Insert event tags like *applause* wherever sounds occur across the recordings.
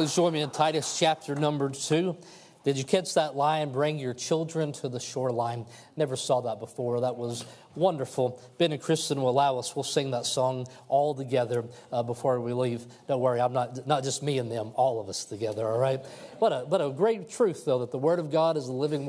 Please join me in Titus chapter number two. Did you catch that line? Bring your children to the shoreline. Never saw that before. That was wonderful. Ben and Kristen will allow us. We'll sing that song all together uh, before we leave. Don't worry, I'm not not just me and them, all of us together. All right. What a but a great truth though that the Word of God is a living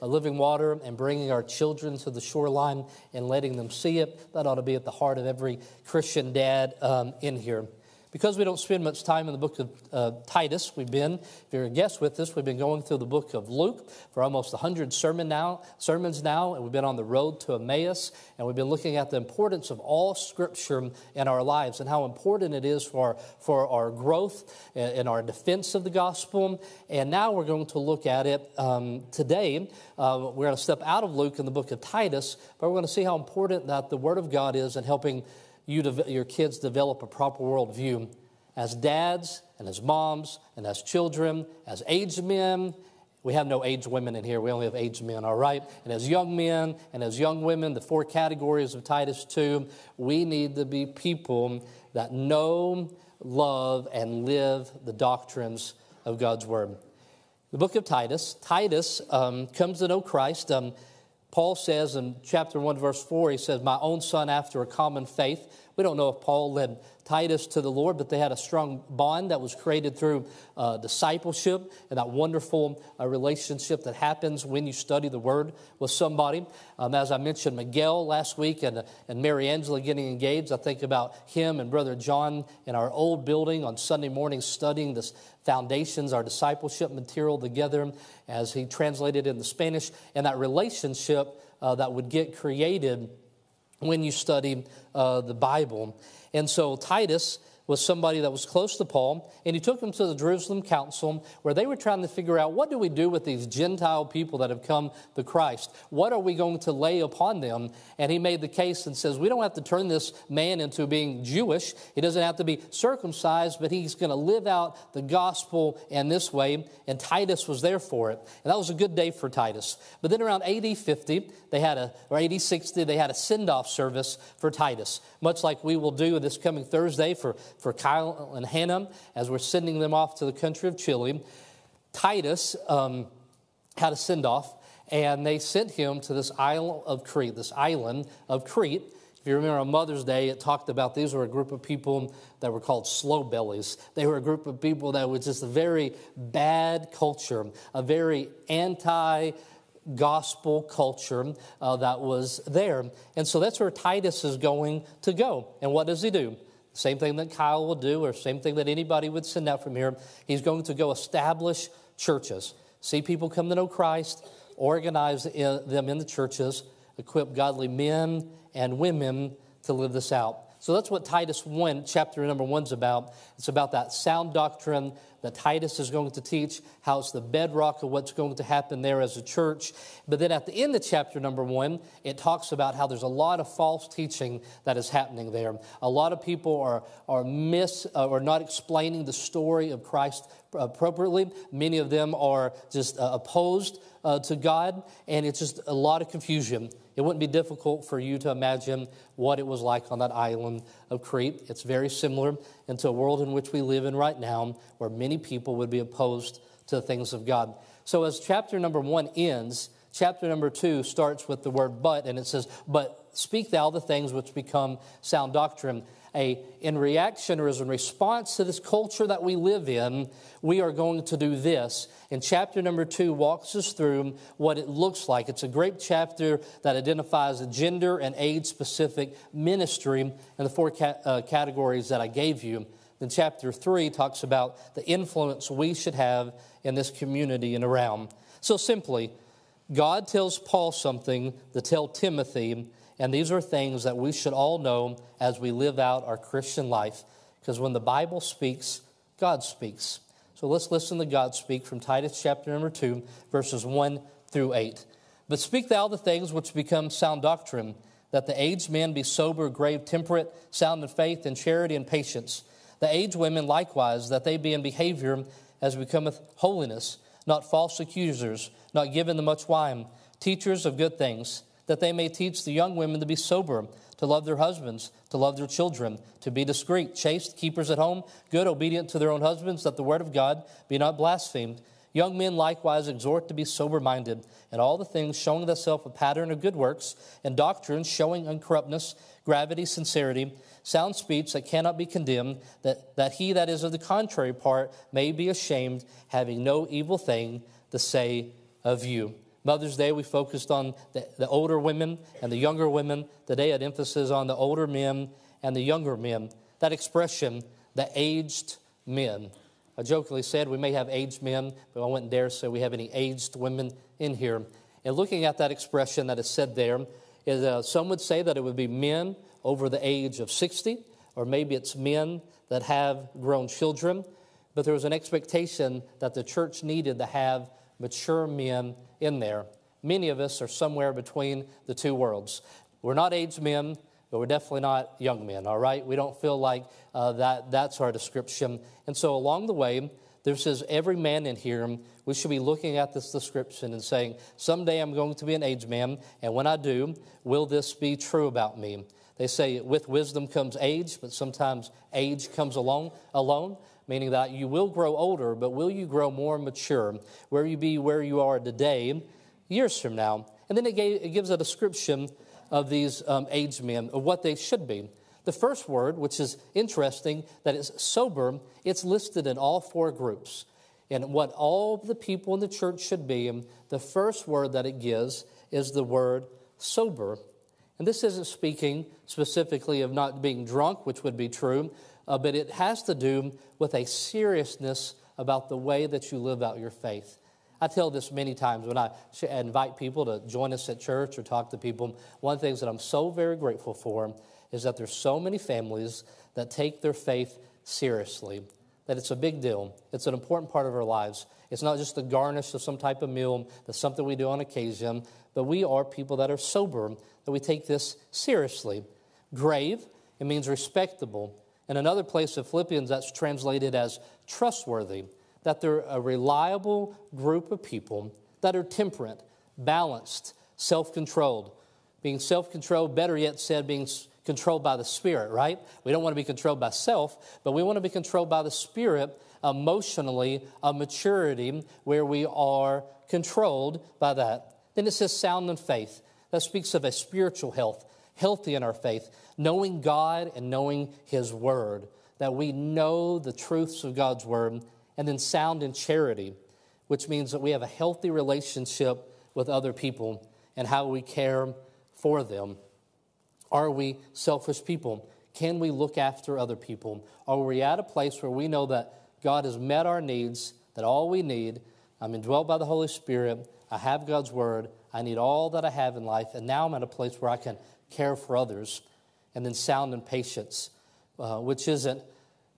a living water, and bringing our children to the shoreline and letting them see it. That ought to be at the heart of every Christian dad um, in here. Because we don't spend much time in the book of uh, Titus, we've been, if you're a guest with us, we've been going through the book of Luke for almost 100 sermon now, sermons now, and we've been on the road to Emmaus, and we've been looking at the importance of all scripture in our lives and how important it is for, for our growth and our defense of the gospel. And now we're going to look at it um, today. Uh, we're going to step out of Luke in the book of Titus, but we're going to see how important that the Word of God is in helping you de- your kids develop a proper worldview as dads and as moms and as children, as aged men. We have no aged women in here. We only have aged men, all right? And as young men and as young women, the four categories of Titus 2, we need to be people that know, love, and live the doctrines of God's Word. The book of Titus, Titus um, comes to know Christ. Um, Paul says in chapter 1, verse 4, he says, My own son after a common faith. We don't know if Paul led Titus to the Lord, but they had a strong bond that was created through uh, discipleship and that wonderful uh, relationship that happens when you study the Word with somebody. Um, as I mentioned, Miguel last week and, and Mary Angela getting engaged, I think about him and Brother John in our old building on Sunday morning studying this foundations, our discipleship material together as he translated in the Spanish, and that relationship uh, that would get created when you study uh, the Bible. And so Titus was somebody that was close to Paul, and he took him to the Jerusalem Council where they were trying to figure out what do we do with these Gentile people that have come to Christ? What are we going to lay upon them? And he made the case and says, We don't have to turn this man into being Jewish. He doesn't have to be circumcised, but he's going to live out the gospel in this way. And Titus was there for it. And that was a good day for Titus. But then around AD 50, they had a, or AD 60, they had a send off service for Titus, much like we will do this coming Thursday for for Kyle and Hannah as we're sending them off to the country of Chile. Titus um, had a send off, and they sent him to this isle of Crete, this island of Crete. If you remember on Mother's Day, it talked about these were a group of people that were called slow bellies. They were a group of people that was just a very bad culture, a very anti gospel culture uh, that was there. And so that's where Titus is going to go. And what does he do? Same thing that Kyle will do, or same thing that anybody would send out from here. He's going to go establish churches, see people come to know Christ, organize them in the churches, equip godly men and women to live this out. So that's what Titus 1, chapter number 1 is about. It's about that sound doctrine that Titus is going to teach, how it's the bedrock of what's going to happen there as a church. But then at the end of chapter number 1, it talks about how there's a lot of false teaching that is happening there. A lot of people are, are miss uh, or not explaining the story of Christ appropriately. Many of them are just uh, opposed uh, to God, and it's just a lot of confusion. It wouldn't be difficult for you to imagine what it was like on that island of Crete. It's very similar into a world in which we live in right now, where many people would be opposed to the things of God. So, as chapter number one ends, chapter number two starts with the word but, and it says, But speak thou the things which become sound doctrine a, in reaction or as a response to this culture that we live in, we are going to do this. And chapter number two walks us through what it looks like. It's a great chapter that identifies a gender and age specific ministry in the four uh, categories that I gave you. Then chapter three talks about the influence we should have in this community and around. So simply, God tells Paul something to tell Timothy and these are things that we should all know as we live out our Christian life. Because when the Bible speaks, God speaks. So let's listen to God speak from Titus chapter number 2, verses 1 through 8. But speak thou the things which become sound doctrine, that the aged men be sober, grave, temperate, sound in faith, and charity, and patience. The aged women likewise, that they be in behavior as becometh holiness, not false accusers, not given to much wine, teachers of good things that they may teach the young women to be sober, to love their husbands, to love their children, to be discreet, chaste, keepers at home, good, obedient to their own husbands, that the word of God be not blasphemed. Young men likewise exhort to be sober minded, and all the things showing thyself a pattern of good works, and doctrines showing uncorruptness, gravity, sincerity, sound speech that cannot be condemned, that, that he that is of the contrary part may be ashamed, having no evil thing to say of you. Mother's Day, we focused on the, the older women and the younger women. Today, had emphasis on the older men and the younger men. That expression, the aged men. I jokingly said we may have aged men, but I wouldn't dare say we have any aged women in here. And looking at that expression that is said there, is, uh, some would say that it would be men over the age of 60, or maybe it's men that have grown children. But there was an expectation that the church needed to have mature men in there. Many of us are somewhere between the two worlds. We're not aged men, but we're definitely not young men, all right? We don't feel like uh, that, that's our description. And so along the way, there says every man in here, we should be looking at this description and saying, someday I'm going to be an aged man, and when I do, will this be true about me? They say with wisdom comes age, but sometimes age comes along alone, meaning that you will grow older, but will you grow more mature? Where you be where you are today, years from now? And then it, gave, it gives a description of these um, aged men, of what they should be. The first word, which is interesting, that is sober, it's listed in all four groups. And what all the people in the church should be, the first word that it gives is the word sober. And this isn't speaking specifically of not being drunk, which would be true, uh, but it has to do with a seriousness about the way that you live out your faith. I tell this many times when I invite people to join us at church or talk to people. One of the things that I'm so very grateful for is that there's so many families that take their faith seriously, that it's a big deal. It's an important part of our lives. It's not just the garnish of some type of meal, that's something we do on occasion, but we are people that are sober, that we take this seriously. Grave, it means respectable. In another place of Philippians, that's translated as trustworthy that they're a reliable group of people that are temperate, balanced, self controlled. Being self controlled, better yet said, being controlled by the Spirit, right? We don't want to be controlled by self, but we want to be controlled by the Spirit emotionally, a maturity where we are controlled by that. Then it says sound in faith. That speaks of a spiritual health, healthy in our faith, knowing God and knowing His Word, that we know the truths of God's Word and then sound in charity, which means that we have a healthy relationship with other people and how we care for them. Are we selfish people? Can we look after other people? Are we at a place where we know that God has met our needs, that all we need, I'm indwelt by the Holy Spirit, I have God's Word, I need all that I have in life, and now I'm at a place where I can care for others, and then sound and patience, uh, which isn't,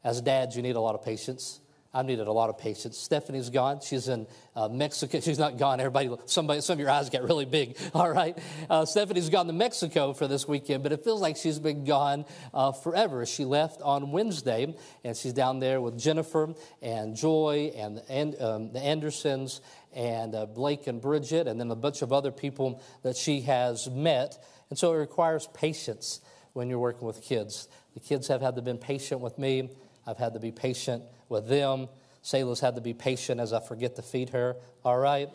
as dads, you need a lot of patience. I've needed a lot of patience. Stephanie's gone. She's in uh, Mexico. *laughs* She's not gone. Everybody, somebody, some of your eyes get really big. *laughs* All right. Uh, Stephanie's gone to Mexico for this weekend, but it feels like she's been gone uh, forever. She left on Wednesday, and she's down there with Jennifer and Joy and, and um, the Andersons and uh, Blake and Bridget, and then a bunch of other people that she has met. And so it requires patience when you're working with kids. The kids have had to be patient with me. I've had to be patient with them. Selah's had to be patient as I forget to feed her, all right?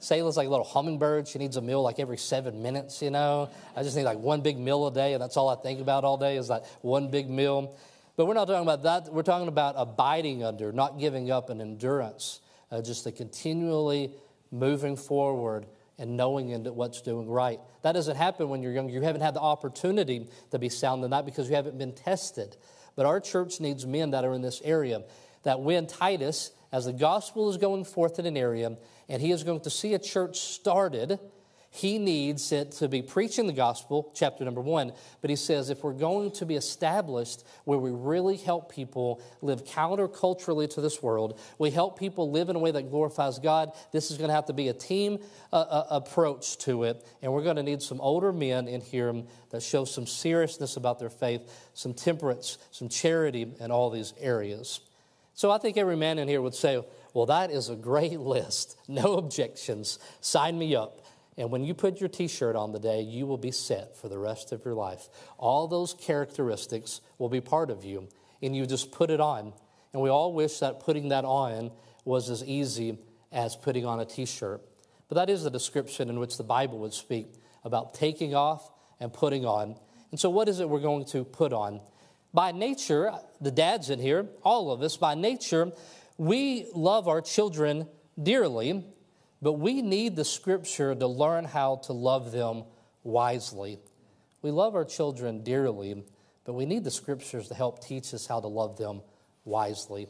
Selah's like a little hummingbird. She needs a meal like every seven minutes, you know? I just need like one big meal a day, and that's all I think about all day is like one big meal. But we're not talking about that. We're talking about abiding under, not giving up, and endurance, uh, just a continually moving forward and knowing into what's doing right. That doesn't happen when you're young. You haven't had the opportunity to be sound in that because you haven't been tested. But our church needs men that are in this area. That when Titus, as the gospel is going forth in an area, and he is going to see a church started, he needs it to be preaching the gospel, chapter number one. But he says if we're going to be established where we really help people live counterculturally to this world, we help people live in a way that glorifies God, this is going to have to be a team uh, uh, approach to it. And we're going to need some older men in here that show some seriousness about their faith, some temperance, some charity in all these areas. So I think every man in here would say, well, that is a great *laughs* list. No objections. Sign me up. And when you put your t shirt on the day, you will be set for the rest of your life. All those characteristics will be part of you, and you just put it on. And we all wish that putting that on was as easy as putting on a t shirt. But that is the description in which the Bible would speak about taking off and putting on. And so, what is it we're going to put on? By nature, the dads in here, all of us, by nature, we love our children dearly, but we need the scripture to learn how to love them wisely. We love our children dearly, but we need the scriptures to help teach us how to love them wisely.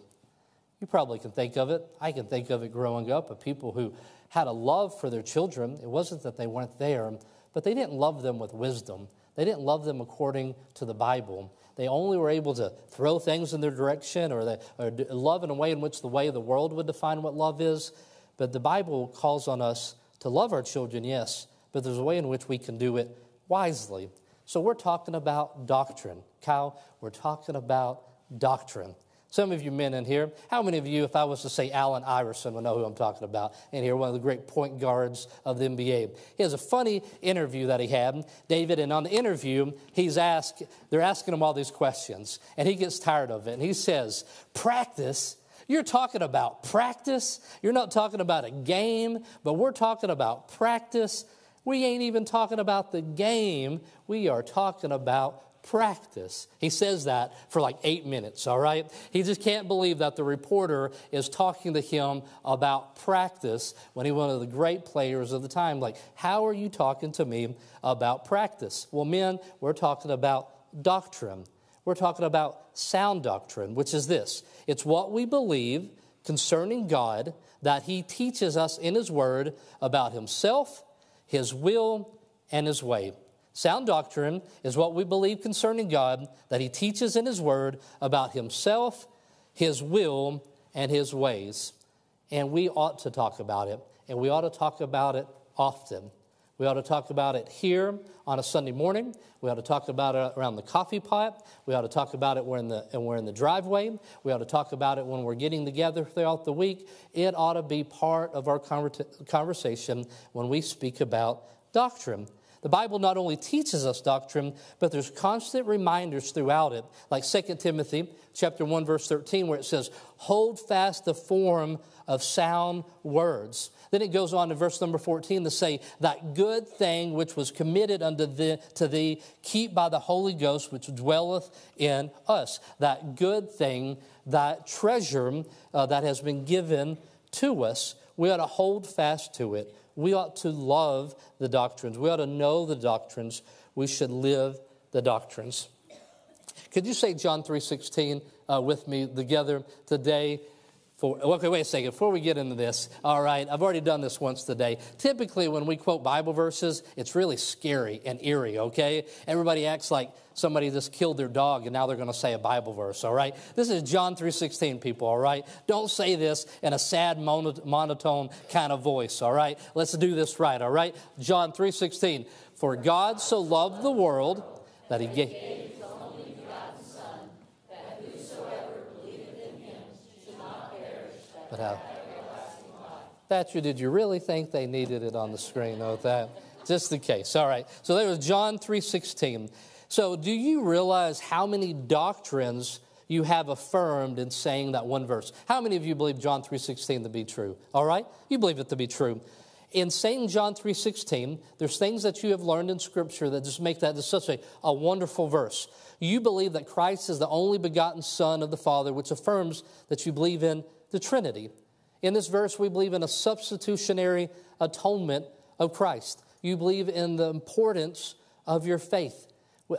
You probably can think of it. I can think of it growing up of people who had a love for their children. It wasn't that they weren't there, but they didn't love them with wisdom. They didn't love them according to the Bible. They only were able to throw things in their direction or, they, or love in a way in which the way of the world would define what love is. But the Bible calls on us to love our children, yes, but there's a way in which we can do it wisely. So we're talking about doctrine. Kyle, we're talking about doctrine. Some of you men in here, how many of you, if I was to say Allen Iverson, would know who I'm talking about in here, one of the great point guards of the NBA? He has a funny interview that he had, David, and on the interview, he's asked, they're asking him all these questions, and he gets tired of it, and he says, Practice? You're talking about practice? You're not talking about a game, but we're talking about practice. We ain't even talking about the game, we are talking about practice. He says that for like eight minutes, all right? He just can't believe that the reporter is talking to him about practice when he's one of the great players of the time. Like, how are you talking to me about practice? Well, men, we're talking about doctrine. We're talking about sound doctrine, which is this it's what we believe concerning God that He teaches us in His Word about Himself, His will, and His way. Sound doctrine is what we believe concerning God that He teaches in His Word about Himself, His will, and His ways. And we ought to talk about it, and we ought to talk about it often. We ought to talk about it here on a Sunday morning. We ought to talk about it around the coffee pot. We ought to talk about it when, the, when we're in the driveway. We ought to talk about it when we're getting together throughout the week. It ought to be part of our conversation when we speak about doctrine. The Bible not only teaches us doctrine, but there's constant reminders throughout it, like 2 Timothy chapter 1 verse 13 where it says, "Hold fast the form of sound words." Then it goes on to verse number 14 to say, "That good thing which was committed unto thee, to thee, keep by the Holy Ghost which dwelleth in us." That good thing, that treasure uh, that has been given to us, we ought to hold fast to it we ought to love the doctrines. We ought to know the doctrines. We should live the doctrines. Could you say John 3.16 uh, with me together today? For, okay, wait a second. Before we get into this, all right, I've already done this once today. Typically, when we quote Bible verses, it's really scary and eerie, okay? Everybody acts like somebody just killed their dog and now they're going to say a Bible verse, all right? This is John 3.16, people, all right? Don't say this in a sad, monotone kind of voice, all right? Let's do this right, all right? John 3.16, For God so loved the world that he gave... But uh, how? Thatcher, did you really think they needed it on the screen? Though that, just the case. All right. So there was John three sixteen. So, do you realize how many doctrines you have affirmed in saying that one verse? How many of you believe John 3:16 to be true? All right? You believe it to be true. In saying John 3:16, there's things that you have learned in scripture that just make that just such a, a wonderful verse. You believe that Christ is the only begotten Son of the Father, which affirms that you believe in the Trinity. In this verse, we believe in a substitutionary atonement of Christ. You believe in the importance of your faith.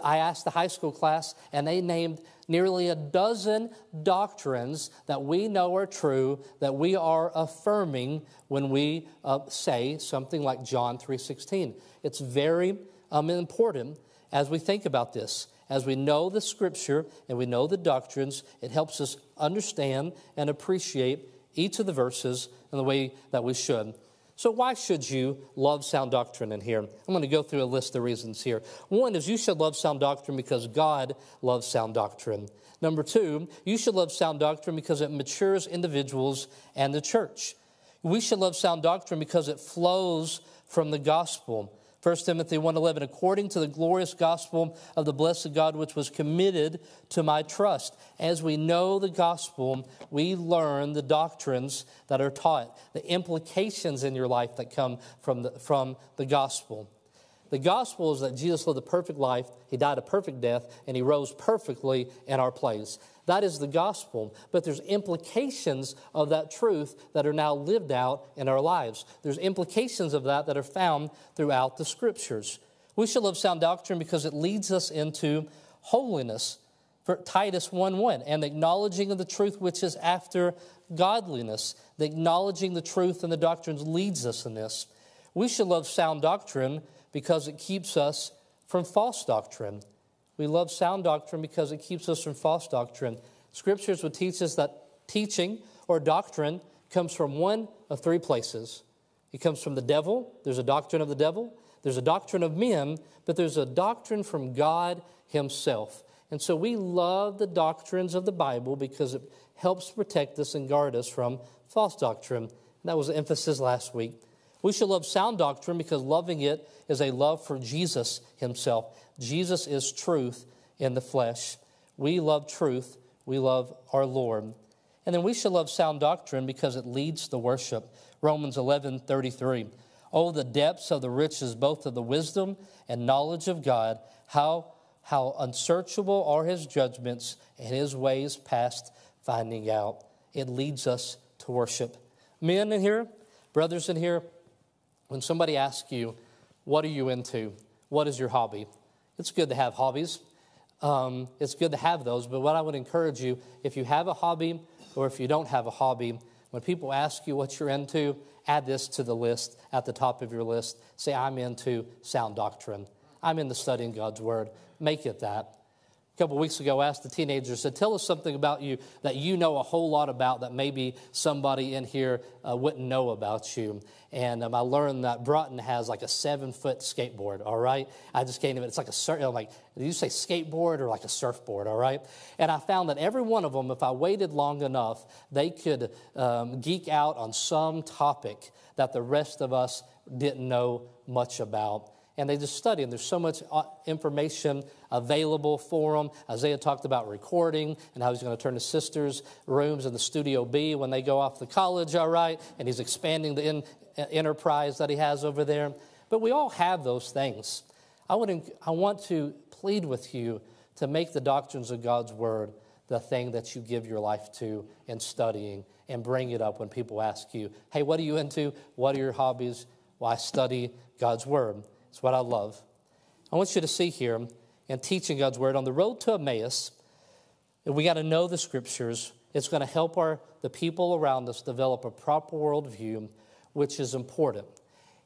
I asked the high school class, and they named nearly a dozen doctrines that we know are true that we are affirming when we uh, say something like John 3:16. It's very um, important as we think about this. As we know the scripture and we know the doctrines, it helps us understand and appreciate each of the verses in the way that we should. So, why should you love sound doctrine in here? I'm going to go through a list of reasons here. One is you should love sound doctrine because God loves sound doctrine. Number two, you should love sound doctrine because it matures individuals and the church. We should love sound doctrine because it flows from the gospel. 1 Timothy 1:11 according to the glorious gospel of the blessed God which was committed to my trust. As we know the gospel we learn the doctrines that are taught the implications in your life that come from the, from the gospel the gospel is that Jesus lived a perfect life, he died a perfect death, and he rose perfectly in our place. That is the gospel. But there's implications of that truth that are now lived out in our lives. There's implications of that that are found throughout the scriptures. We should love sound doctrine because it leads us into holiness. For Titus 1 1, and acknowledging of the truth which is after godliness. The acknowledging the truth and the doctrines leads us in this. We should love sound doctrine because it keeps us from false doctrine. We love sound doctrine because it keeps us from false doctrine. Scriptures would teach us that teaching or doctrine comes from one of three places. It comes from the devil, there's a doctrine of the devil, there's a doctrine of men, but there's a doctrine from God Himself. And so we love the doctrines of the Bible because it helps protect us and guard us from false doctrine. And that was the emphasis last week. We should love sound doctrine because loving it is a love for Jesus himself. Jesus is truth in the flesh. We love truth. We love our Lord. And then we should love sound doctrine because it leads to worship. Romans 11 33. Oh, the depths of the riches, both of the wisdom and knowledge of God. How, how unsearchable are his judgments and his ways past finding out. It leads us to worship. Men in here, brothers in here, when somebody asks you, What are you into? What is your hobby? It's good to have hobbies. Um, it's good to have those, but what I would encourage you, if you have a hobby or if you don't have a hobby, when people ask you what you're into, add this to the list at the top of your list. Say, I'm into sound doctrine. I'm into studying God's Word. Make it that a couple weeks ago asked the teenagers said tell us something about you that you know a whole lot about that maybe somebody in here uh, wouldn't know about you. And um, i learned that broughton has like a seven foot skateboard all right? I just can't even it's like a certain like did you say skateboard or like a surfboard all right? And i found that every one of them if i waited long enough they could um, geek out on some topic that the rest of us didn't know much about and they just study. And there's so much uh, information available for them. Isaiah talked about recording and how he's going to turn his sister's rooms in the Studio B when they go off to college, all right? And he's expanding the in, uh, enterprise that he has over there. But we all have those things. I, would, I want to plead with you to make the doctrines of God's Word the thing that you give your life to in studying and bring it up when people ask you, hey, what are you into? What are your hobbies? Well, study God's Word. It's what I love. I want you to see here in teaching God's word on the road to Emmaus, we got to know the scriptures. It's going to help our, the people around us develop a proper worldview, which is important.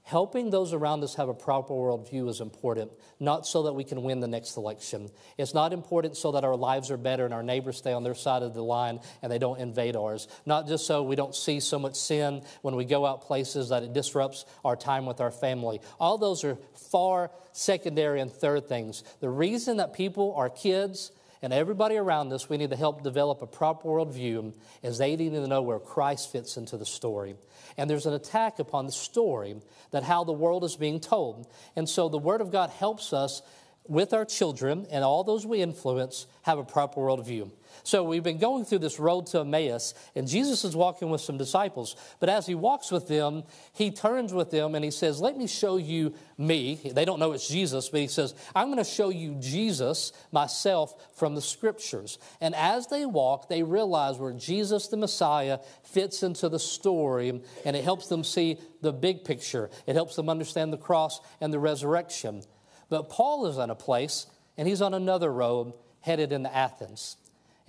Helping those around us have a proper worldview is important, not so that we can win the next election. It's not important so that our lives are better and our neighbors stay on their side of the line and they don't invade ours. Not just so we don't see so much sin when we go out places that it disrupts our time with our family. All those are far secondary and third things. The reason that people, our kids, and everybody around us, we need to help develop a proper worldview as they need to know where Christ fits into the story. And there's an attack upon the story that how the world is being told. And so the Word of God helps us with our children and all those we influence have a proper worldview. So we've been going through this road to Emmaus, and Jesus is walking with some disciples. But as he walks with them, he turns with them and he says, Let me show you me. They don't know it's Jesus, but he says, I'm going to show you Jesus, myself, from the scriptures. And as they walk, they realize where Jesus, the Messiah, fits into the story, and it helps them see the big picture. It helps them understand the cross and the resurrection. But Paul is on a place, and he's on another road headed into Athens.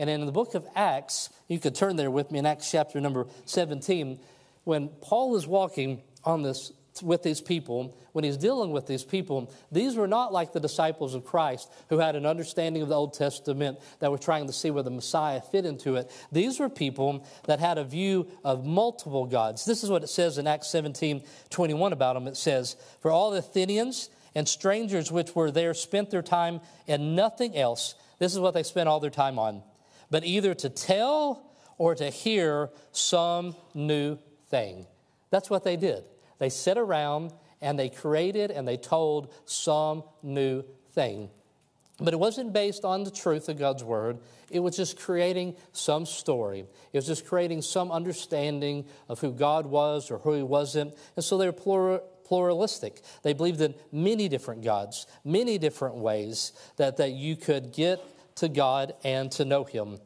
And in the book of Acts, you could turn there with me in Acts chapter number 17, when Paul is walking on this with these people, when he's dealing with these people, these were not like the disciples of Christ who had an understanding of the Old Testament that were trying to see where the Messiah fit into it. These were people that had a view of multiple gods. This is what it says in Acts 17 21 about them. It says, For all the Athenians and strangers which were there spent their time in nothing else. This is what they spent all their time on but either to tell or to hear some new thing. That's what they did. They sit around and they created and they told some new thing. But it wasn't based on the truth of God's word. It was just creating some story. It was just creating some understanding of who God was or who He wasn't. And so they were plural, pluralistic. They believed in many different gods, many different ways that, that you could get to God and to know Him.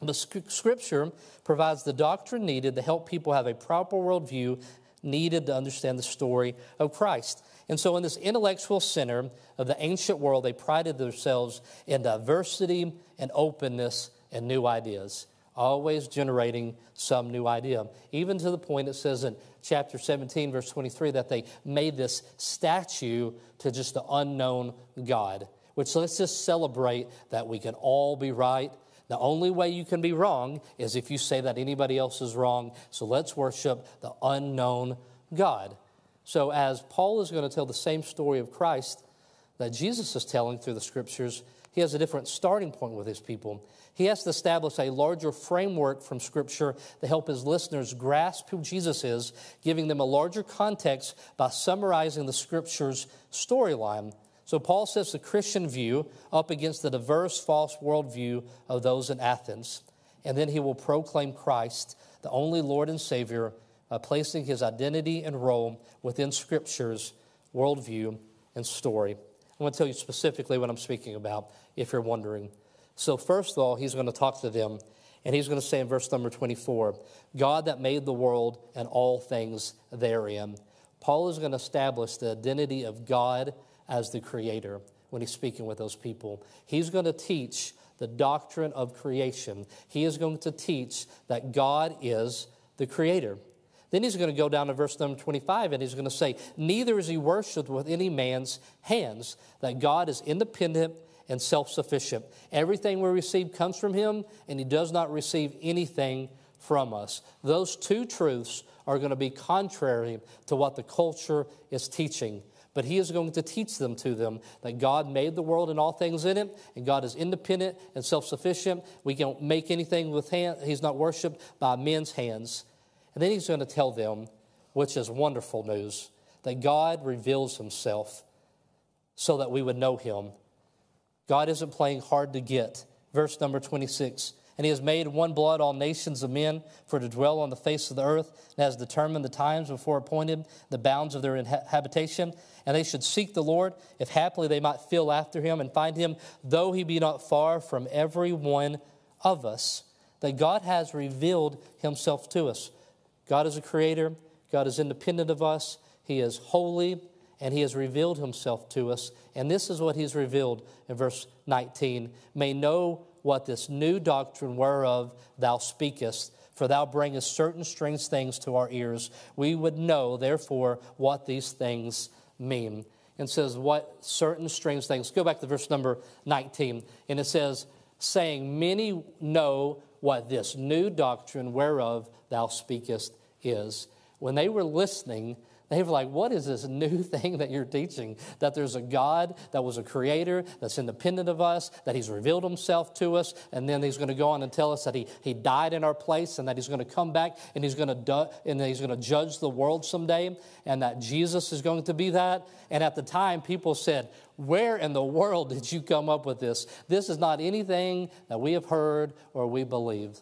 The scripture provides the doctrine needed to help people have a proper worldview needed to understand the story of Christ. And so, in this intellectual center of the ancient world, they prided themselves in diversity and openness and new ideas, always generating some new idea. Even to the point it says in chapter 17, verse 23, that they made this statue to just the unknown God, which let's just celebrate that we can all be right. The only way you can be wrong is if you say that anybody else is wrong. So let's worship the unknown God. So, as Paul is going to tell the same story of Christ that Jesus is telling through the scriptures, he has a different starting point with his people. He has to establish a larger framework from Scripture to help his listeners grasp who Jesus is, giving them a larger context by summarizing the Scripture's storyline. So, Paul sets the Christian view up against the diverse false worldview of those in Athens. And then he will proclaim Christ, the only Lord and Savior, uh, placing his identity and role within Scripture's worldview and story. I want to tell you specifically what I'm speaking about if you're wondering. So, first of all, he's going to talk to them, and he's going to say in verse number 24 God that made the world and all things therein. Paul is going to establish the identity of God as the creator when he's speaking with those people. He's going to teach the doctrine of creation, he is going to teach that God is the creator. Then he's going to go down to verse number 25 and he's going to say, Neither is he worshiped with any man's hands, that God is independent and self sufficient. Everything we receive comes from him, and he does not receive anything from us. Those two truths are going to be contrary to what the culture is teaching. But he is going to teach them to them that God made the world and all things in it, and God is independent and self sufficient. We don't make anything with hand, he's not worshiped by men's hands. And then he's going to tell them, which is wonderful news, that God reveals himself so that we would know him. God isn't playing hard to get. Verse number 26 And he has made one blood all nations of men for to dwell on the face of the earth, and has determined the times before appointed, the bounds of their habitation. And they should seek the Lord, if haply they might feel after him and find him, though he be not far from every one of us. That God has revealed himself to us. God is a creator, God is independent of us, He is holy, and He has revealed Himself to us. And this is what He's revealed in verse 19 May know what this new doctrine whereof thou speakest, for thou bringest certain strange things to our ears. We would know, therefore, what these things mean. And says, What certain strange things. Go back to verse number 19, and it says, Saying, Many know what this new doctrine whereof thou speakest is. When they were listening, they were like, What is this new *laughs* thing that you're teaching? That there's a God that was a creator, that's independent of us, that He's revealed Himself to us, and then He's going to go on and tell us that He, he died in our place and that He's going to come back and He's going to, du- and He's going to judge the world someday, and that Jesus is going to be that. And at the time, people said, Where in the world did you come up with this? This is not anything that we have heard or we believe.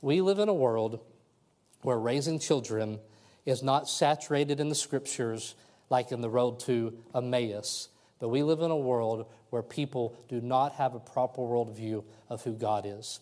We live in a world where raising children is not saturated in the scriptures like in the road to Emmaus. But we live in a world where people do not have a proper worldview of who God is.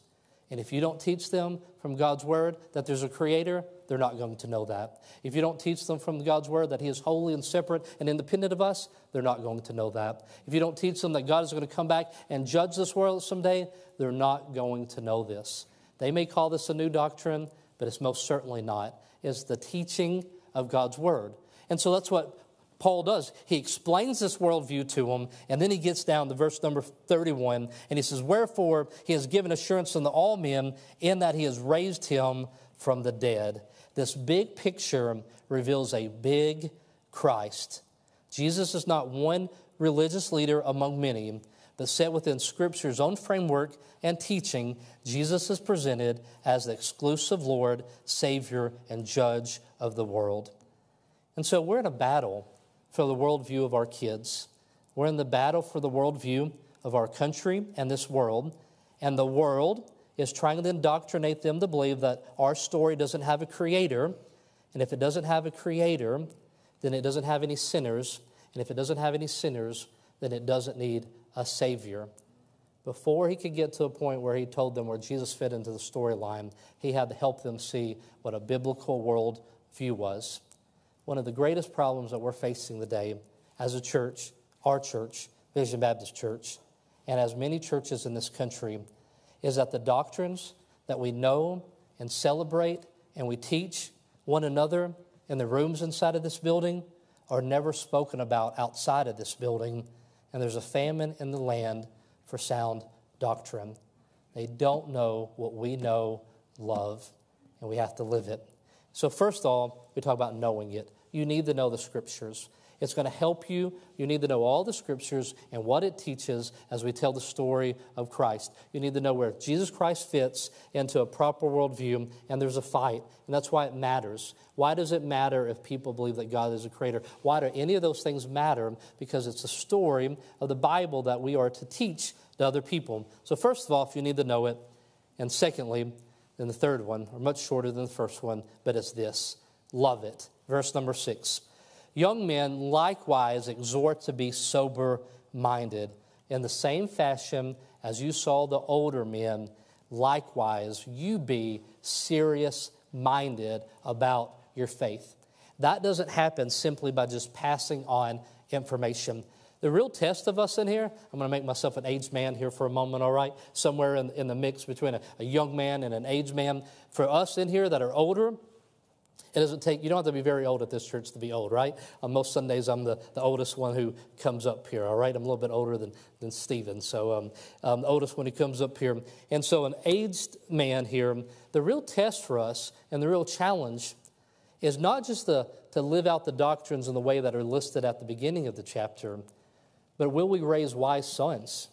And if you don't teach them from God's word that there's a creator, they're not going to know that. If you don't teach them from God's word that He is holy and separate and independent of us, they're not going to know that. If you don't teach them that God is going to come back and judge this world someday, they're not going to know this. They may call this a new doctrine, but it's most certainly not is the teaching of God's word. And so that's what Paul does. He explains this worldview to them, and then he gets down to verse number 31, and he says, Wherefore he has given assurance unto all men in that he has raised him from the dead. This big picture reveals a big Christ. Jesus is not one religious leader among many, but set within Scripture's own framework and teaching, Jesus is presented as the exclusive Lord, Savior, and Judge of the world. And so we're in a battle for the worldview of our kids. We're in the battle for the worldview of our country and this world. And the world is trying to indoctrinate them to believe that our story doesn't have a creator. And if it doesn't have a creator, then it doesn't have any sinners. And if it doesn't have any sinners, then it doesn't need a savior. Before he could get to a point where he told them where Jesus fit into the storyline, he had to help them see what a biblical world view was. One of the greatest problems that we're facing today as a church, our church, Vision Baptist Church, and as many churches in this country, is that the doctrines that we know and celebrate and we teach one another in the rooms inside of this building are never spoken about outside of this building. And there's a famine in the land for sound doctrine. They don't know what we know, love, and we have to live it. So, first of all, we talk about knowing it. You need to know the scriptures. It's going to help you. You need to know all the scriptures and what it teaches as we tell the story of Christ. You need to know where Jesus Christ fits into a proper worldview, and there's a fight. And that's why it matters. Why does it matter if people believe that God is a creator? Why do any of those things matter? Because it's a story of the Bible that we are to teach to other people. So, first of all, if you need to know it, and secondly, then the third one, or much shorter than the first one, but it's this love it. Verse number six. Young men likewise exhort to be sober minded. In the same fashion as you saw the older men, likewise you be serious minded about your faith. That doesn't happen simply by just passing on information. The real test of us in here, I'm going to make myself an aged man here for a moment, all right? Somewhere in, in the mix between a, a young man and an aged man. For us in here that are older, it doesn't take, you don't have to be very old at this church to be old, right? On most Sundays, I'm the, the oldest one who comes up here, all right? I'm a little bit older than, than Stephen, so um, I'm the oldest one who comes up here. And so, an aged man here, the real test for us and the real challenge is not just to, to live out the doctrines in the way that are listed at the beginning of the chapter, but will we raise wise sons?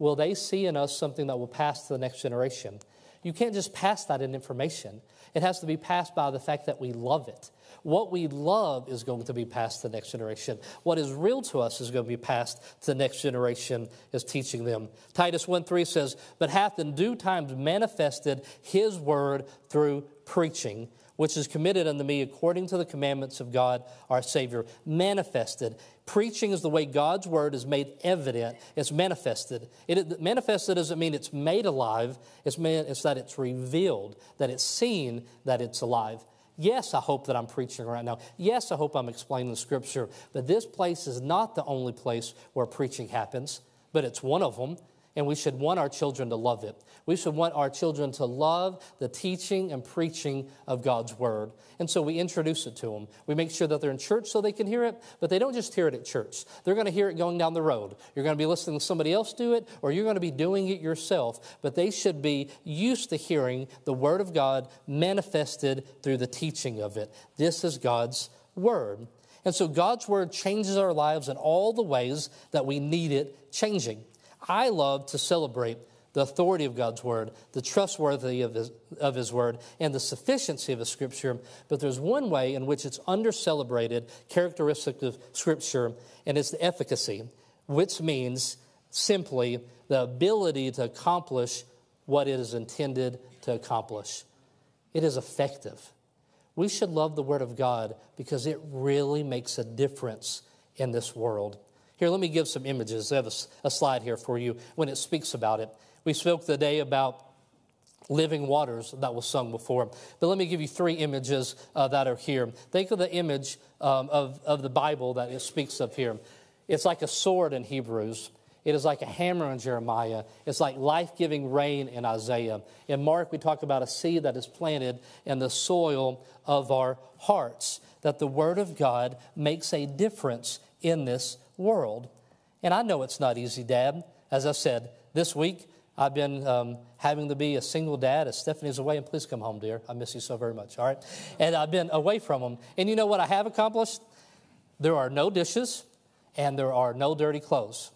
Will they see in us something that will pass to the next generation? You can't just pass that in information. It has to be passed by the fact that we love it. What we love is going to be passed to the next generation. What is real to us is going to be passed to the next generation is teaching them. Titus 1 3 says, But hath in due time manifested his word through preaching, which is committed unto me according to the commandments of God our Savior. Manifested. Preaching is the way God's word is made evident. It's manifested. It, manifested doesn't mean it's made alive, it's, it's that it's revealed, that it's seen, that it's alive. Yes, I hope that I'm preaching right now. Yes, I hope I'm explaining the scripture. But this place is not the only place where preaching happens, but it's one of them and we should want our children to love it. We should want our children to love the teaching and preaching of God's word. And so we introduce it to them. We make sure that they're in church so they can hear it, but they don't just hear it at church. They're going to hear it going down the road. You're going to be listening to somebody else do it, or you're going to be doing it yourself. But they should be used to hearing the word of God manifested through the teaching of it. This is God's word. And so God's word changes our lives in all the ways that we need it changing. I love to celebrate the authority of God's word, the trustworthy of his, of his word, and the sufficiency of his scripture. But there's one way in which it's under celebrated, characteristic of scripture, and it's the efficacy, which means simply the ability to accomplish what it is intended to accomplish. It is effective. We should love the word of God because it really makes a difference in this world. Here, let me give some images. I have a, a slide here for you when it speaks about it. We spoke today about living waters that was sung before. But let me give you three images uh, that are here. Think of the image um, of, of the Bible that it speaks of here. It's like a sword in Hebrews. It is like a hammer in Jeremiah. It's like life giving rain in Isaiah. In Mark, we talk about a seed that is planted in the soil of our hearts, that the Word of God makes a difference in this world. And I know it's not easy, Dad. As I said, this week I've been um, having to be a single dad as Stephanie's away, and please come home, dear. I miss you so very much, all right? And I've been away from them. And you know what I have accomplished? There are no dishes and there are no dirty clothes.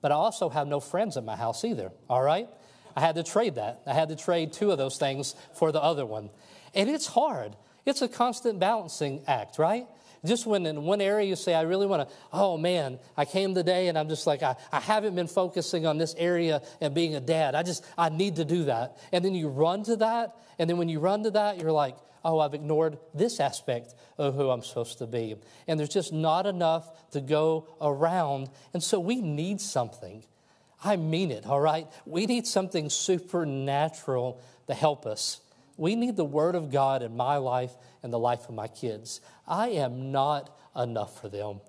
But I also have no friends in my house either, all right? I had to trade that. I had to trade two of those things for the other one. And it's hard. It's a constant balancing act, right? Just when in one area you say, I really want to, oh man, I came today and I'm just like, I, I haven't been focusing on this area and being a dad. I just, I need to do that. And then you run to that. And then when you run to that, you're like, oh, I've ignored this aspect of who I'm supposed to be. And there's just not enough to go around. And so we need something. I mean it, all right? We need something supernatural to help us. We need the Word of God in my life and the life of my kids. I am not enough for them.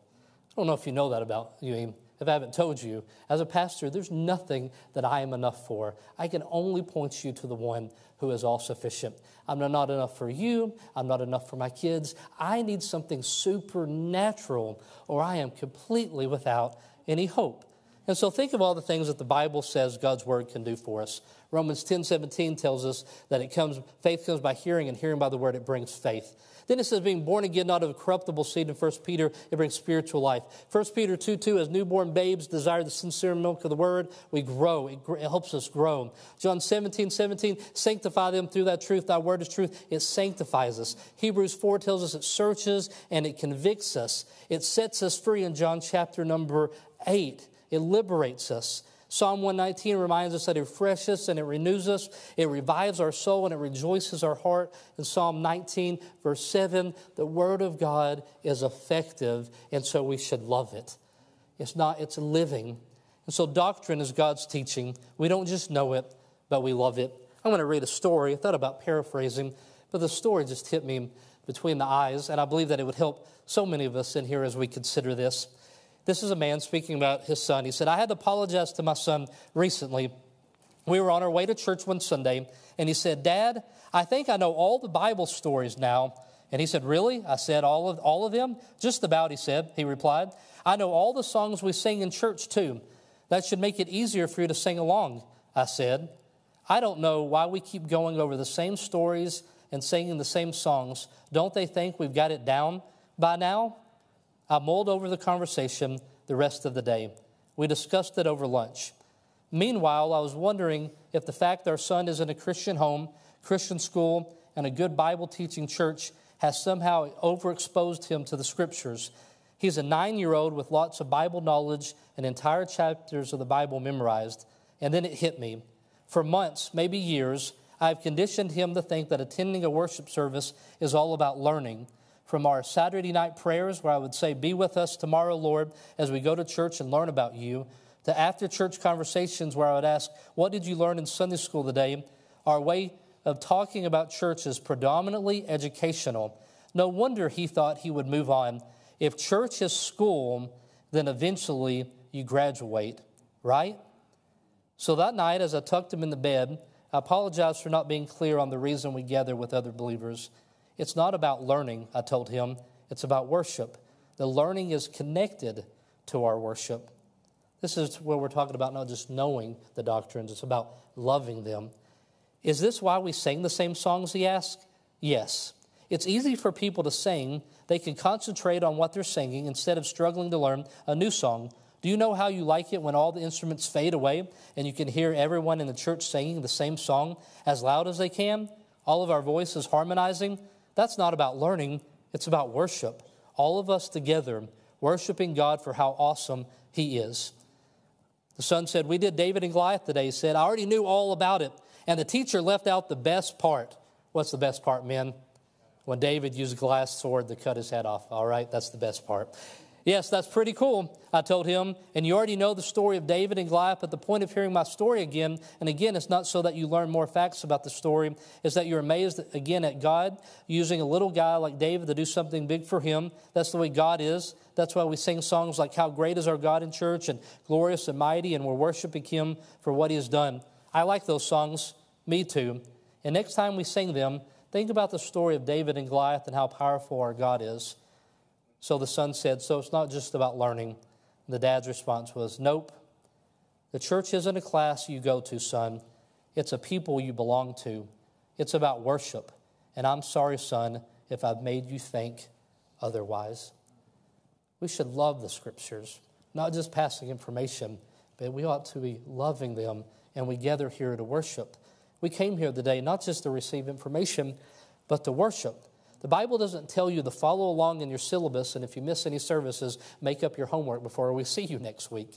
I don't know if you know that about you. If I haven't told you, as a pastor, there's nothing that I am enough for. I can only point you to the one who is all sufficient. I'm not enough for you. I'm not enough for my kids. I need something supernatural, or I am completely without any hope. And so think of all the things that the Bible says God's word can do for us. Romans 10 17 tells us that it comes, faith comes by hearing, and hearing by the word, it brings faith. Then it says, being born again not of a corruptible seed in 1 Peter, it brings spiritual life. 1 Peter 2 2, as newborn babes desire the sincere milk of the word, we grow. It, it helps us grow. John 17 17, sanctify them through that truth. Thy word is truth. It sanctifies us. Hebrews 4 tells us it searches and it convicts us. It sets us free in John chapter number 8. It liberates us. Psalm 119 reminds us that it refreshes and it renews us. It revives our soul and it rejoices our heart. In Psalm 19, verse 7, the Word of God is effective, and so we should love it. It's not, it's living. And so doctrine is God's teaching. We don't just know it, but we love it. I'm going to read a story. I thought about paraphrasing, but the story just hit me between the eyes, and I believe that it would help so many of us in here as we consider this. This is a man speaking about his son. He said, I had to apologize to my son recently. We were on our way to church one Sunday, and he said, Dad, I think I know all the Bible stories now. And he said, Really? I said, All of, all of them? Just about, he said. He replied, I know all the songs we sing in church, too. That should make it easier for you to sing along, I said. I don't know why we keep going over the same stories and singing the same songs. Don't they think we've got it down by now? I mulled over the conversation the rest of the day. We discussed it over lunch. Meanwhile, I was wondering if the fact our son is in a Christian home, Christian school, and a good Bible teaching church has somehow overexposed him to the scriptures. He's a nine year old with lots of Bible knowledge and entire chapters of the Bible memorized. And then it hit me. For months, maybe years, I've conditioned him to think that attending a worship service is all about learning from our Saturday night prayers, where I would say, Be with us tomorrow, Lord, as we go to church and learn about you, to after church conversations, where I would ask, What did you learn in Sunday school today? Our way of talking about church is predominantly educational. No wonder he thought he would move on. If church is school, then eventually you graduate, right? So that night, as I tucked him in the bed, I apologized for not being clear on the reason we gather with other believers. It's not about learning, I told him, it's about worship. The learning is connected to our worship. This is where we're talking about not just knowing the doctrines, it's about loving them. Is this why we sing the same songs, he asked? Yes. It's easy for people to sing. They can concentrate on what they're singing instead of struggling to learn a new song. Do you know how you like it when all the instruments fade away and you can hear everyone in the church singing the same song as loud as they can? All of our voices harmonizing? That's not about learning, it's about worship. All of us together worshiping God for how awesome He is. The son said, We did David and Goliath today. He said, I already knew all about it. And the teacher left out the best part. What's the best part, men? When David used Goliath's sword to cut his head off. All right, that's the best part. Yes, that's pretty cool, I told him. And you already know the story of David and Goliath, but the point of hearing my story again, and again, it's not so that you learn more facts about the story, is that you're amazed again at God using a little guy like David to do something big for him. That's the way God is. That's why we sing songs like How Great is Our God in church and Glorious and Mighty, and we're worshiping Him for what He has done. I like those songs, me too. And next time we sing them, think about the story of David and Goliath and how powerful our God is. So the son said, So it's not just about learning. The dad's response was, Nope. The church isn't a class you go to, son. It's a people you belong to. It's about worship. And I'm sorry, son, if I've made you think otherwise. We should love the scriptures, not just passing information, but we ought to be loving them. And we gather here to worship. We came here today not just to receive information, but to worship. The Bible doesn't tell you to follow along in your syllabus, and if you miss any services, make up your homework before we see you next week.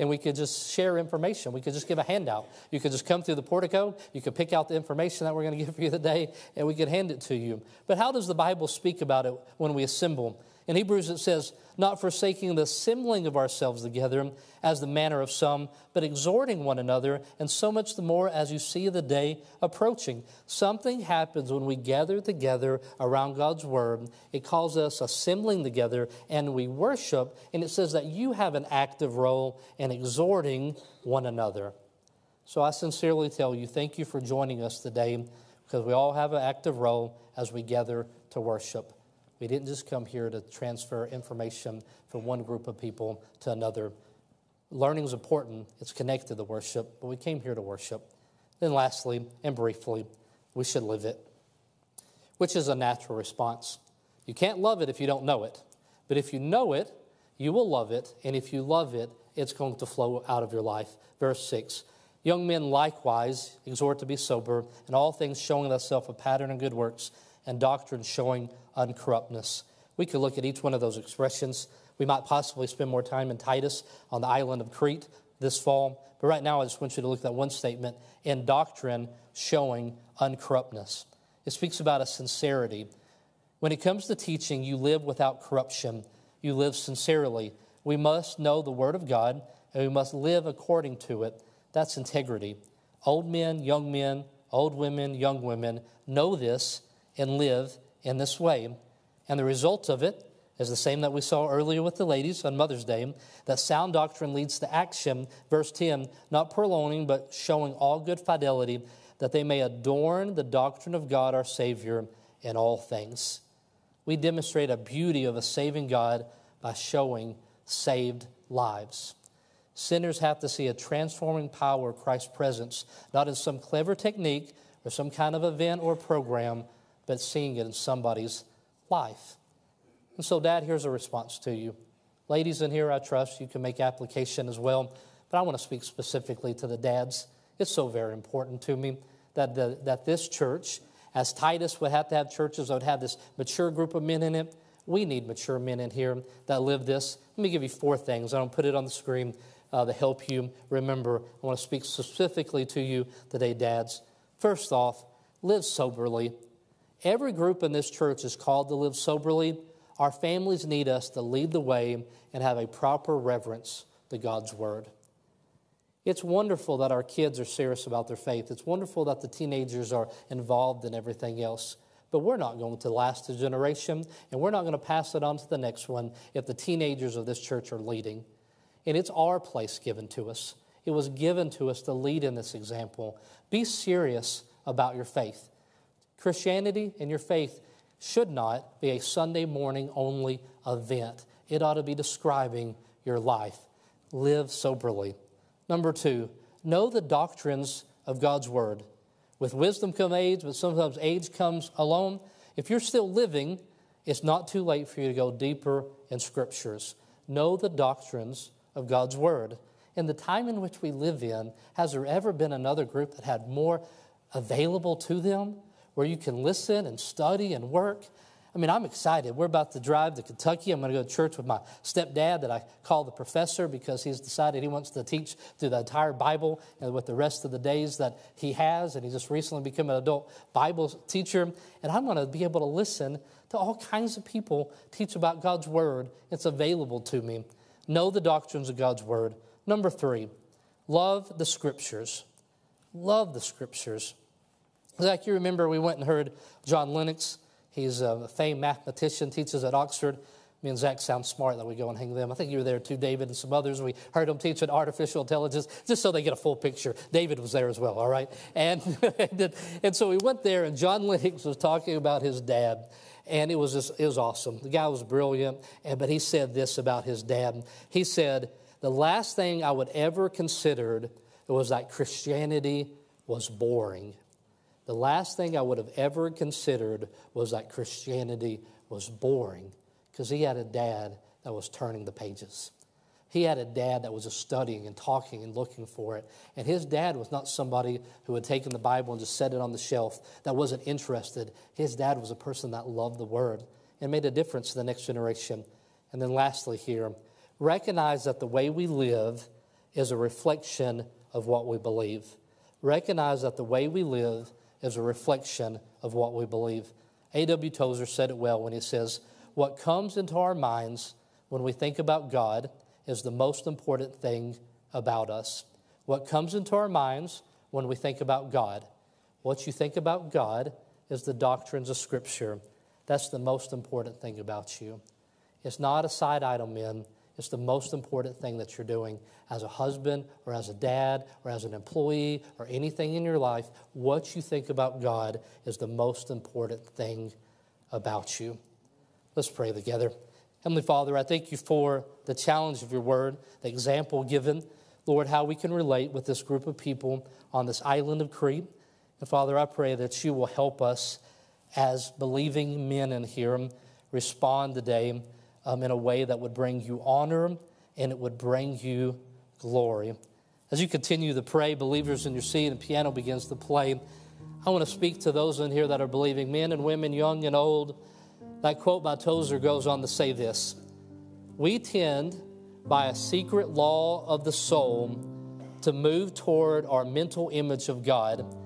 And we could just share information. We could just give a handout. You could just come through the portico. You could pick out the information that we're going *laughs* to give you today, and we could hand it to you. But how does the Bible speak about it when we assemble? In Hebrews, it says, not forsaking the assembling of ourselves together as the manner of some, but exhorting one another, and so much the more as you see the day approaching. Something happens when we gather together around God's word. It calls us assembling together, and we worship, and it says that you have an active role in exhorting one another. So I sincerely tell you, thank you for joining us today, because we all have an active role as we gather to worship. We didn't just come here to transfer information from one group of people to another. Learning is important, it's connected to worship, but we came here to worship. Then, lastly and briefly, we should live it, which is a natural response. You can't love it if you don't know it, but if you know it, you will love it, and if you love it, it's going to flow out of your life. Verse 6 Young men likewise exhort to be sober, and all things showing thyself a pattern of good works, and doctrine showing uncorruptness. We could look at each one of those expressions. We might possibly spend more time in Titus on the island of Crete this fall. But right now, I just want you to look at that one statement in doctrine showing uncorruptness. It speaks about a sincerity. When it comes to teaching, you live without corruption, you live sincerely. We must know the Word of God and we must live according to it. That's integrity. Old men, young men, old women, young women know this and live in this way. And the result of it is the same that we saw earlier with the ladies on Mother's Day that sound doctrine leads to action. Verse 10 not purloining, but showing all good fidelity, that they may adorn the doctrine of God our Savior in all things. We demonstrate a beauty of a saving God by showing saved lives. Sinners have to see a transforming power of Christ's presence, not in some clever technique or some kind of event or program, but seeing it in somebody's life. And so, Dad, here's a response to you. Ladies in here, I trust you can make application as well, but I want to speak specifically to the dads. It's so very important to me that, the, that this church, as Titus would have to have churches that would have this mature group of men in it, we need mature men in here that live this. Let me give you four things. I don't put it on the screen uh, to help you remember. I want to speak specifically to you today, dads. First off, live soberly Every group in this church is called to live soberly. Our families need us to lead the way and have a proper reverence to God's word. It's wonderful that our kids are serious about their faith. It's wonderful that the teenagers are involved in everything else. But we're not going to last a generation, and we're not going to pass it on to the next one if the teenagers of this church are leading. And it's our place given to us. It was given to us to lead in this example. Be serious about your faith. Christianity and your faith should not be a Sunday morning only event. It ought to be describing your life. Live soberly. Number two, know the doctrines of God's Word. With wisdom come age, but sometimes age comes alone. If you're still living, it's not too late for you to go deeper in Scriptures. Know the doctrines of God's Word. In the time in which we live in, has there ever been another group that had more available to them? Where you can listen and study and work. I mean, I'm excited. We're about to drive to Kentucky. I'm going to go to church with my stepdad that I call the professor because he's decided he wants to teach through the entire Bible and with the rest of the days that he has. And he just recently became an adult Bible teacher. And I'm going to be able to listen to all kinds of people teach about God's Word. It's available to me. Know the doctrines of God's Word. Number three, love the Scriptures. Love the Scriptures. Zach, you remember we went and heard John Lennox. He's a famed mathematician, teaches at Oxford. Me and Zach sound smart that we go and hang them. I think you were there too, David, and some others. We heard them teach artificial intelligence just so they get a full picture. David was there as well, all right? *laughs* And, and so we went there, and John Lennox was talking about his dad. And it was, just, it was awesome. The guy was brilliant, and, but he said this about his dad. He said, The last thing I would ever considered was that Christianity was boring. The last thing I would have ever considered was that Christianity was boring because he had a dad that was turning the pages. He had a dad that was just studying and talking and looking for it. And his dad was not somebody who had taken the Bible and just set it on the shelf that wasn't interested. His dad was a person that loved the Word and made a difference to the next generation. And then, lastly, here, recognize that the way we live is a reflection of what we believe. Recognize that the way we live is a reflection of what we believe. A.W. Tozer said it well when he says, What comes into our minds when we think about God is the most important thing about us. What comes into our minds when we think about God, what you think about God is the doctrines of Scripture. That's the most important thing about you. It's not a side item, men. It's the most important thing that you're doing as a husband or as a dad or as an employee or anything in your life. What you think about God is the most important thing about you. Let's pray together. Heavenly Father, I thank you for the challenge of your word, the example given, Lord, how we can relate with this group of people on this island of Crete. And Father, I pray that you will help us as believing men in here respond today um, in a way that would bring you honor and it would bring you glory. As you continue to pray, believers in your seat and piano begins to play, I want to speak to those in here that are believing, men and women, young and old that quote by Tozer goes on to say this We tend, by a secret law of the soul, to move toward our mental image of God.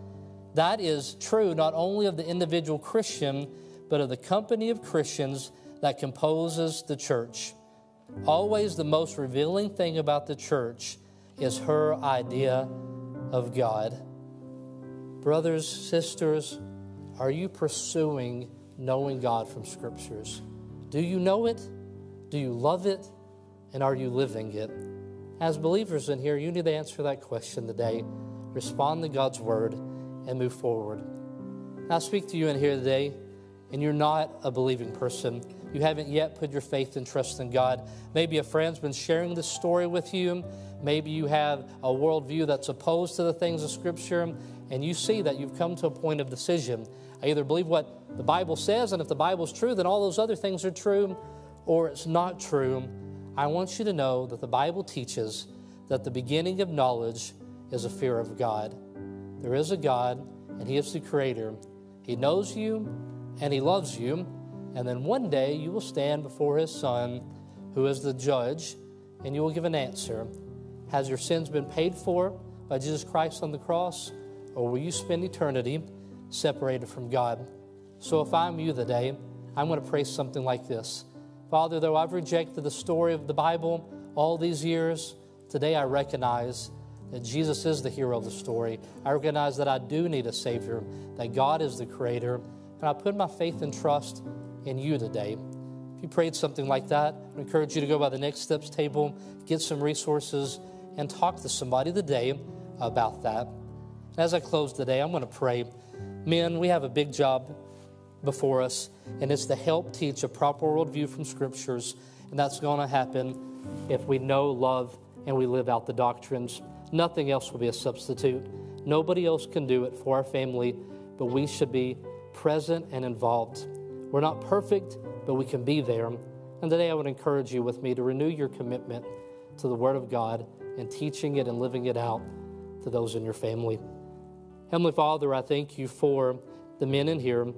That is true not only of the individual Christian, but of the company of Christians that composes the church. Always the most revealing thing about the church is her idea of God. Brothers, sisters, are you pursuing knowing God from scriptures. Do you know it? Do you love it? And are you living it? As believers in here, you need to answer that question today. Respond to God's word and move forward. I speak to you in here today, and you're not a believing person. You haven't yet put your faith and trust in God. Maybe a friend's been sharing this story with you. Maybe you have a worldview that's opposed to the things of Scripture, and you see that you've come to a point of decision. I either believe what the Bible says, and if the Bible's true, then all those other things are true, or it's not true. I want you to know that the Bible teaches that the beginning of knowledge is a fear of God. There is a God, and He is the Creator. He knows you, and He loves you, and then one day you will stand before His Son, who is the judge, and you will give an answer. Has your sins been paid for by Jesus Christ on the cross, or will you spend eternity? separated from God. So if I'm you today, I'm going to pray something like this Father, though I've rejected the story of the Bible all these years, today I recognize that Jesus is the hero of the story. I recognize that I do need a Savior, that God is the Creator, and I put my faith and trust in you today. If you prayed something like that, I encourage you to go by the Next Steps table, get some resources, and talk to somebody today about that. As I close today, I'm going to pray. Men, we have a big job before us, and it's to help teach a proper worldview from scriptures. And that's going to happen if we know, love, and we live out the doctrines. Nothing else will be a substitute. Nobody else can do it for our family, but we should be present and involved. We're not perfect, but we can be there. And today I would encourage you with me to renew your commitment to the Word of God and teaching it and living it out to those in your family. Heavenly Father, I thank you for the men in here and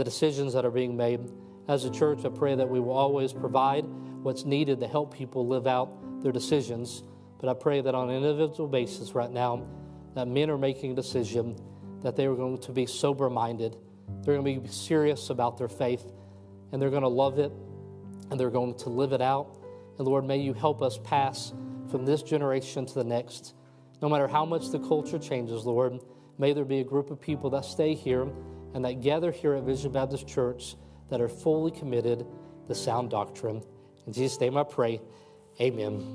the decisions that are being made. As a church, I pray that we will always provide what's needed to help people live out their decisions. But I pray that on an individual basis right now, that men are making a decision that they are going to be sober minded. They're going to be serious about their faith, and they're going to love it, and they're going to live it out. And Lord, may you help us pass from this generation to the next. No matter how much the culture changes, Lord, May there be a group of people that stay here and that gather here at Vision Baptist Church that are fully committed to sound doctrine. In Jesus' name I pray, amen.